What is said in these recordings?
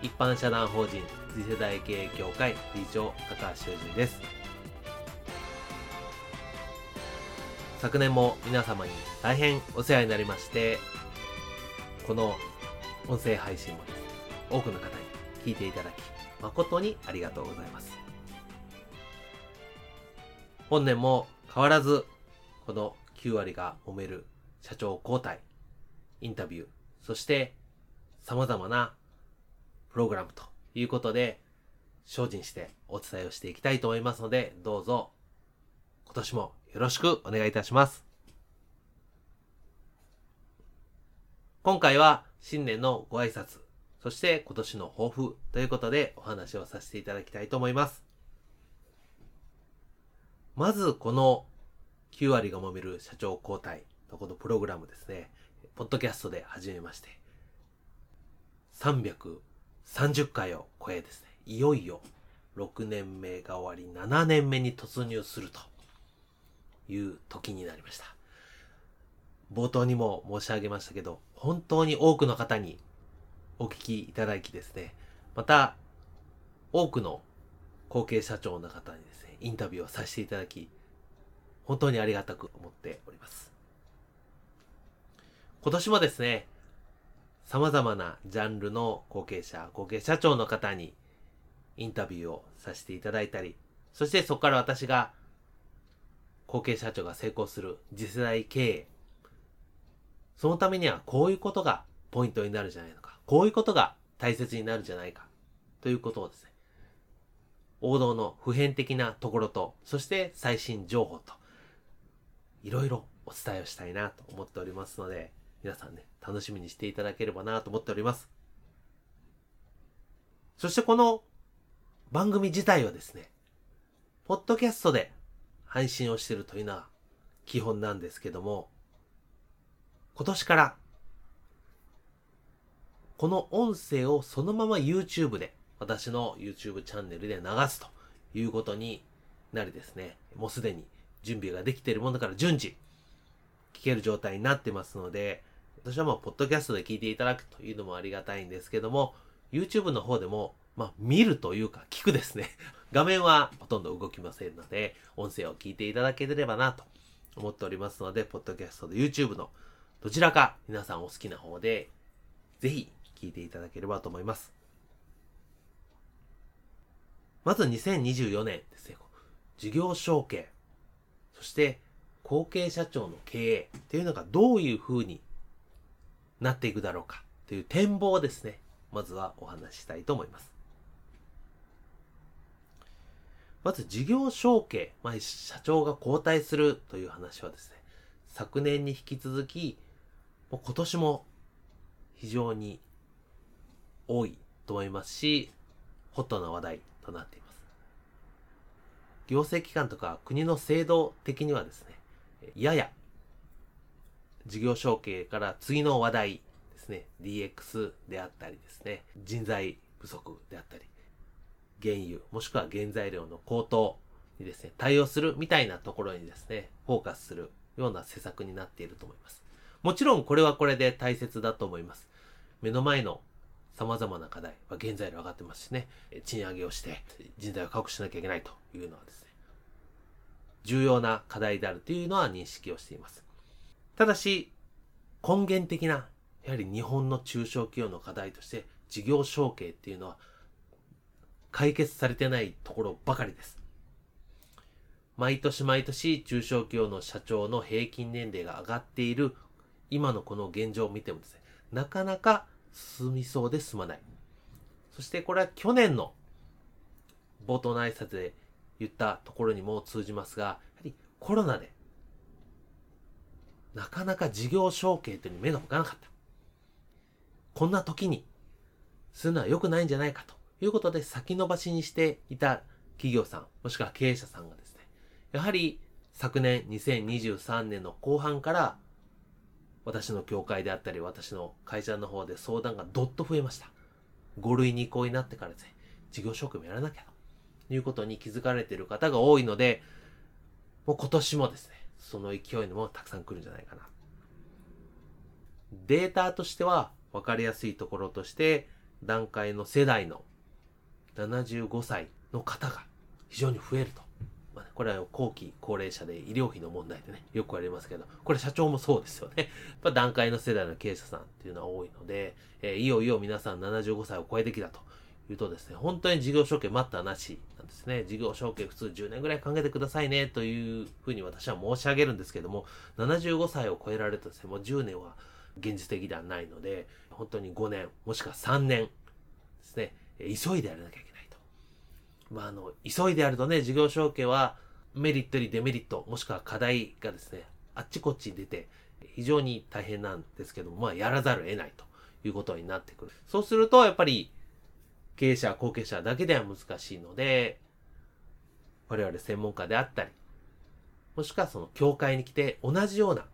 一般社団法人次世代経営協会理事長高橋修人です。昨年も皆様に大変お世話になりましてこの音声配信もです多くの方に聞いていただき誠にありがとうございます。本年も変わらずこの9割が揉める社長交代インタビューそして様々なプログラムということで、精進してお伝えをしていきたいと思いますので、どうぞ今年もよろしくお願いいたします。今回は新年のご挨拶、そして今年の抱負ということでお話をさせていただきたいと思います。まずこの9割が揉める社長交代のこのプログラムですね、ポッドキャストで始めまして、300 30回を超えですね、いよいよ6年目が終わり7年目に突入するという時になりました。冒頭にも申し上げましたけど、本当に多くの方にお聞きいただきですね、また多くの後継社長の方にですね、インタビューをさせていただき、本当にありがたく思っております。今年もですね、様々なジャンルの後継者、後継社長の方にインタビューをさせていただいたり、そしてそこから私が後継社長が成功する次世代経営。そのためにはこういうことがポイントになるじゃないのか。こういうことが大切になるじゃないか。ということをですね。王道の普遍的なところと、そして最新情報と、いろいろお伝えをしたいなと思っておりますので、皆さんね、楽しみにしていただければなと思っております。そしてこの番組自体はですね、ポッドキャストで配信をしているというのは基本なんですけども、今年からこの音声をそのまま YouTube で、私の YouTube チャンネルで流すということになりですね、もうすでに準備ができているものから順次聞ける状態になってますので、私はまあ、ポッドキャストで聞いていただくというのもありがたいんですけども、YouTube の方でも、まあ、見るというか、聞くですね。画面はほとんど動きませんので、音声を聞いていただければなと思っておりますので、ポッドキャストで YouTube のどちらか皆さんお好きな方で、ぜひ聞いていただければと思います。まず2024年ですね、事業承継、そして後継社長の経営っていうのがどういうふうになっていくだろうかという展望をですね、まずはお話ししたいと思います。まず事業承継、まあ、社長が交代するという話はですね、昨年に引き続き、もう今年も非常に多いと思いますし、ホットな話題となっています。行政機関とか国の制度的にはですね、やや事業承継から次の話題ですね、DX であったりですね、人材不足であったり、原油、もしくは原材料の高騰にですね、対応するみたいなところにですね、フォーカスするような施策になっていると思います。もちろんこれはこれで大切だと思います。目の前の様々な課題は原材料上がってますしね、賃上げをして人材を確保しなきゃいけないというのはですね、重要な課題であるというのは認識をしています。ただし、根源的な、やはり日本の中小企業の課題として、事業承継っていうのは、解決されてないところばかりです。毎年毎年中小企業の社長の平均年齢が上がっている今のこの現状を見てもですね、なかなか進みそうで進まない。そしてこれは去年の冒頭の挨拶で言ったところにも通じますが、やはりコロナでなかなか事業承継というに目が向かなかった。こんな時にするのは良くないんじゃないかということで先延ばしにしていた企業さん、もしくは経営者さんがですね、やはり昨年2023年の後半から私の協会であったり私の会社の方で相談がどっと増えました。5類2項になってからですね、事業承継もやらなきゃということに気づかれている方が多いので、もう今年もですね、その勢いのもたくさん来るんじゃないかな。データとしては分かりやすいところとして、段階の世代の75歳の方が非常に増えると。ま、これは後期高齢者で医療費の問題でね、よくありますけど、これ社長もそうですよね。やっ段階の世代の経営者さんっていうのは多いので、えー、いよいよ皆さん75歳を超えてきたというとですね、本当に事業承継待ったなしなんですね。事業承継普通10年ぐらい考えてくださいねというふうに私は申し上げるんですけども、75歳を超えられるとですね、もう10年は現実的ではないので、本当に5年、もしくは3年ですね、急いでやらなきゃいけないと。まあ、あの、急いでやるとね、事業承継はメリットよりデメリット、もしくは課題がですね、あっちこっちに出て、非常に大変なんですけども、まあ、やらざるを得ないということになってくる。そうすると、やっぱり、経営者、後継者だけでは難しいので、我々専門家であったり、もしくはその教会に来て同じような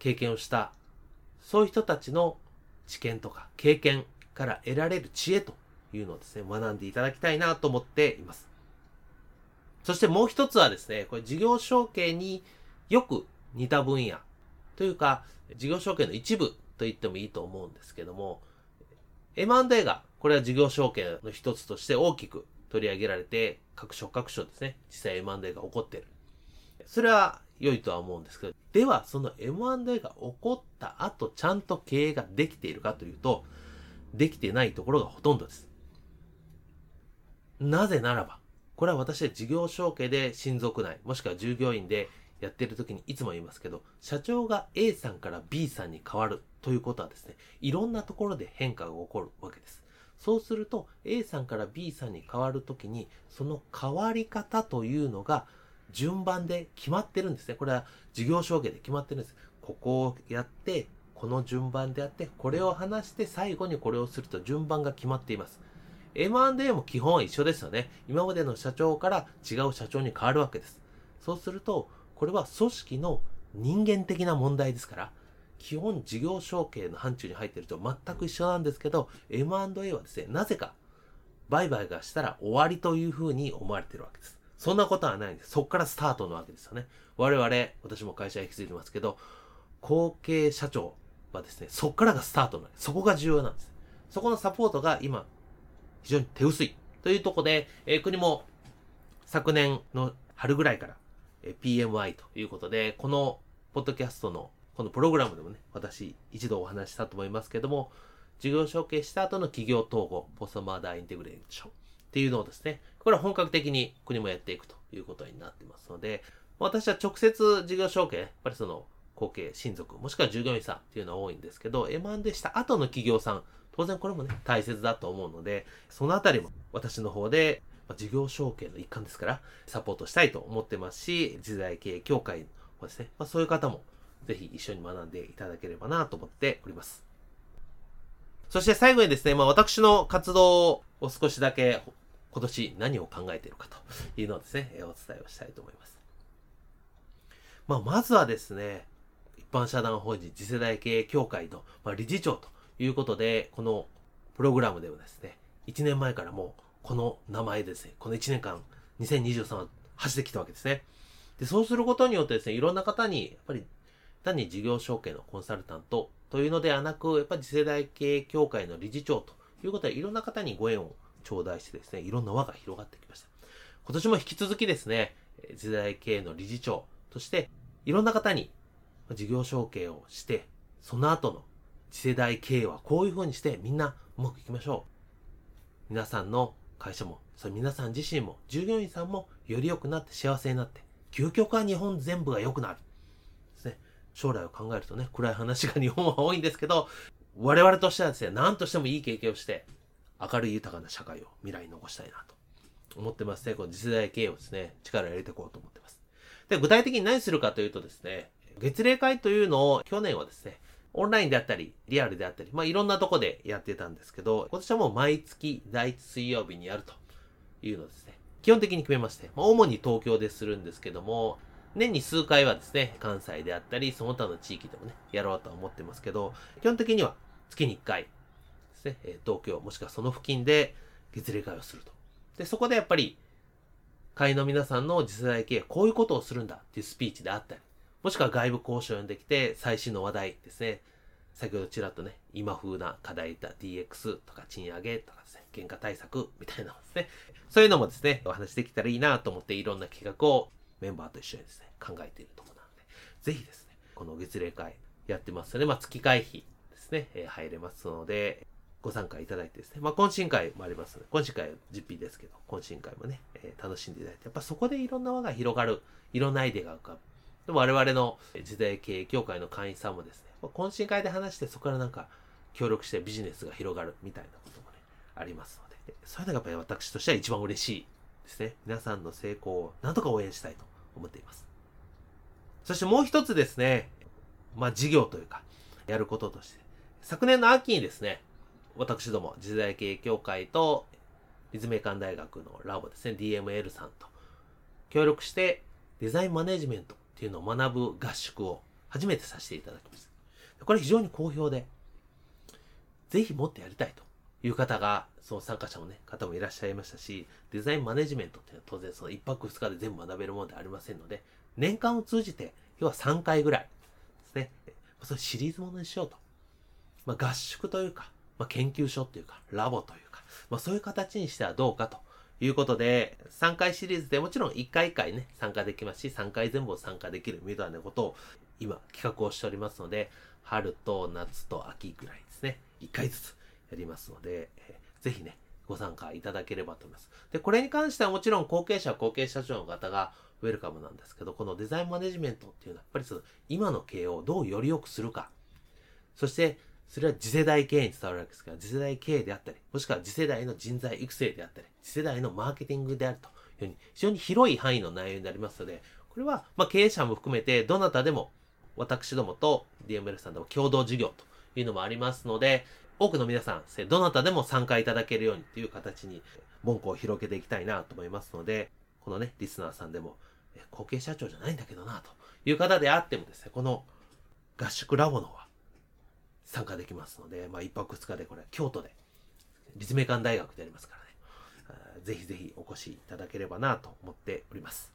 経験をしたそういう人たちの知見とか経験から得られる知恵というのをですね、学んでいただきたいなと思っています。そしてもう一つはですね、これ事業承継によく似た分野というか、事業承継の一部と言ってもいいと思うんですけども、M&A が、これは事業承継の一つとして大きく取り上げられて、各所各所ですね、実際 M&A が起こってる。それは良いとは思うんですけど、では、その M&A が起こった後、ちゃんと経営ができているかというと、できてないところがほとんどです。なぜならば、これは私は事業承継で親族内、もしくは従業員でやってる時にいつも言いますけど、社長が A さんから B さんに変わるということはですね、いろんなところで変化が起こるわけです。そうすると A さんから B さんに変わるときに、その変わり方というのが順番で決まってるんですね。これは事業承継で決まってるんです。ここをやって、この順番でやって、これを話して最後にこれをすると順番が決まっています。M&A も基本は一緒ですよね。今までの社長から違う社長に変わるわけです。そうすると、これは組織の人間的な問題ですから、基本事業承継の範疇に入っていると全く一緒なんですけど、M&A はですね、なぜか売買がしたら終わりというふうに思われているわけです。そんなことはないんです。そこからスタートなわけですよね。我々、私も会社引き継いでますけど、後継社長はですね、そこからがスタートなんです。そこが重要なんです。そこのサポートが今、非常に手薄い。というとこで、えー、国も昨年の春ぐらいから、えー、PMI ということで、このポッドキャストのこのプログラムでもね、私一度お話したと思いますけども、事業承継した後の企業統合、ポストマーダーインテグレーションっていうのをですね、これは本格的に国もやっていくということになってますので、私は直接事業承継、やっぱりその後継、親族、もしくは従業員さんっていうのは多いんですけど、M&A した後の企業さん、当然これもね、大切だと思うので、そのあたりも私の方で、ま事業承継の一環ですから、サポートしたいと思ってますし、時代経営協会もですね、まあ、そういう方もぜひ一緒に学んでいただければなと思っております。そして最後にですね、まあ私の活動を少しだけ今年何を考えているかというのをですね、お伝えをしたいと思います。まあ、まずはですね、一般社団法人次世代経営協会の、ま理事長ということで、このプログラムではですね、1年前からもうこの名前ですね、この1年間、2023は走ってきたわけですね。で、そうすることによってですね、いろんな方に、やっぱり単に事業承継のコンサルタントというのではなく、やっぱり次世代経営協会の理事長ということで、いろんな方にご縁を頂戴してですね、いろんな輪が広がってきました。今年も引き続きですね、時代経営の理事長として、いろんな方に事業承継をして、その後の次世代経営はこういう風にしてみんなうまくいきましょう。皆さんの会社も、それ皆さん自身も、従業員さんもより良くなって幸せになって、究極は日本全部が良くなる。将来を考えるとね、暗い話が日本は多いんですけど、我々としてはですね、何としてもいい経験をして、明るい豊かな社会を未来に残したいなと思ってますね。この次世代経営をですね、力を入れていこうと思ってます。で、具体的に何するかというとですね、月例会というのを去年はですね、オンラインであったり、リアルであったり、まあ、いろんなとこでやってたんですけど、今年はもう毎月第1水曜日にやるというのですね。基本的に決めまして、まあ、主に東京でするんですけども、年に数回はですね、関西であったり、その他の地域でもね、やろうとは思ってますけど、基本的には月に1回ですね、東京、もしくはその付近で月例会をすると。で、そこでやっぱり、会員の皆さんの次世代経営、こういうことをするんだっていうスピーチであったり、もしくは外部交渉を呼んできて、最新の話題ですね。先ほどちらっとね、今風な課題だ DX とか賃上げとかですね、原価対策みたいなのですね。そういうのもですね、お話できたらいいなと思っていろんな企画をメンバーと一緒にですね、考えているところなので、ぜひですね、この月例会やってますので、まあ月会費ですね、えー、入れますので、ご参加いただいてですね、まあ懇親会もありますので、懇親会は実費ですけど、懇親会もね、えー、楽しんでいただいて、やっぱそこでいろんな輪が広がる、いろんなアイデアが浮かぶ。でも我々の時代経営協会の会員さんもですね、ま懇親会で話してそこからなんか協力してビジネスが広がるみたいなこともね、ありますので、そういうのがやっぱり私としては一番嬉しいですね。皆さんの成功をなんとか応援したいと思っています。そしてもう一つですね、まあ事業というか、やることとして、昨年の秋にですね、私ども、時代経営協会と立命館大学のラボですね、DML さんと協力してデザインマネジメントっていうのを学ぶ合宿を初めてさせていただきます。これ非常に好評で、ぜひもっとやりたいという方が、その参加者のね、方もいらっしゃいましたし、デザインマネジメントっていうのは当然その1泊2日で全部学べるものではありませんので、年間を通じて、要は3回ぐらいですね、それシリーズものにしようと。まあ、合宿というか、まあ、研究所というか、ラボというか、まあ、そういう形にしてはどうかということで、3回シリーズでもちろん1回1回ね、参加できますし、3回全部参加できるみたいなことを今企画をしておりますので、春と夏と秋ぐらいですね、1回ずつやりますので、ぜひね、ご参加いただければと思います。で、これに関してはもちろん後継者、後継社長の方がウェルカムなんですけど、このデザインマネジメントっていうのは、やっぱりその今の経営をどうより良くするか、そしてそれは次世代経営に伝わるわけですから、次世代経営であったり、もしくは次世代の人材育成であったり、次世代のマーケティングであるというふうに、非常に広い範囲の内容になりますので、これは、ま経営者も含めて、どなたでも、私どもと DML さんでも共同事業というのもありますので、多くの皆さん、どなたでも参加いただけるようにという形に、門戸を広げていきたいなと思いますので、このね、リスナーさんでも、後継社長じゃないんだけどな、という方であってもですね、この合宿ラボのは、参加できますので、まあ、1泊2日でこれ、京都で、立命館大学でありますからね、ぜひぜひお越しいただければなと思っております。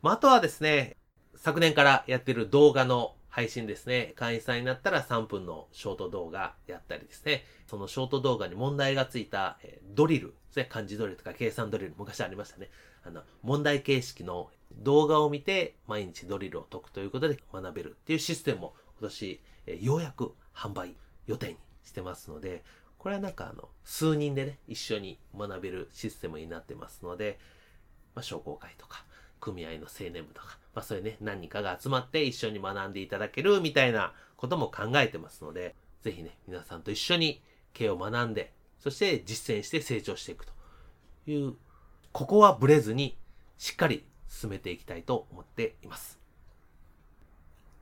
まあ、あとはですね、昨年からやってる動画の配信ですね。会員さんになったら3分のショート動画やったりですね。そのショート動画に問題がついた、えドリルですね。漢字ドリルとか計算ドリル、昔ありましたね。あの、問題形式の動画を見て毎日ドリルを解くということで学べるっていうシステムを今年えようやく販売予定にしてますので、これはなんかあの、数人でね、一緒に学べるシステムになってますので、まあ、商工会とか、組合の青年部とか、まあ、そういうね、何人かが集まって一緒に学んでいただけるみたいなことも考えてますので、ぜひね、皆さんと一緒に経営を学んで、そして実践して成長していくという、ここはブレずにしっかり進めていきたいと思っています。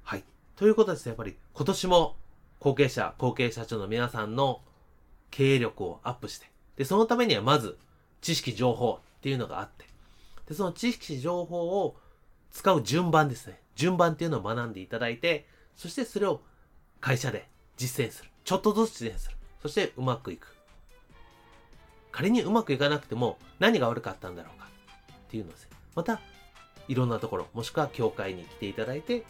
はい。ということですね、やっぱり今年も後継者、後継社長の皆さんの経営力をアップして、で、そのためにはまず知識情報っていうのがあって、で、その知識情報を使う順番ですね。順番っていうのを学んでいただいて、そしてそれを会社で実践する。ちょっとずつ実践する。そしてうまくいく。仮にうまくいかなくても何が悪かったんだろうかっていうのですね。また、いろんなところ、もしくは教会に来ていただいて、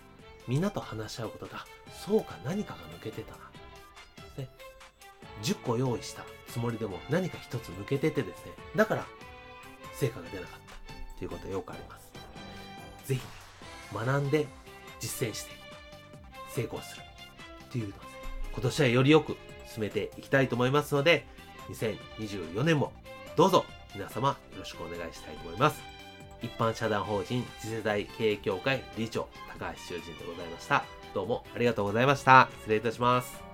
みんなと話し合うことだ。そうか、何かが抜けてたな。ね、10個用意したつもりでも何か1つ抜けててですね。だから、成果が出なかったっていうことはよくあります。ぜひ、学んで実践して成功するっていうのをですね、今年はよりよく進めていきたいと思いますので、2024年もどうぞ皆様よろしくお願いしたいと思います。一般社団法人次世代経営協会理事長高橋修人でございました。どうもありがとうございました。失礼いたします。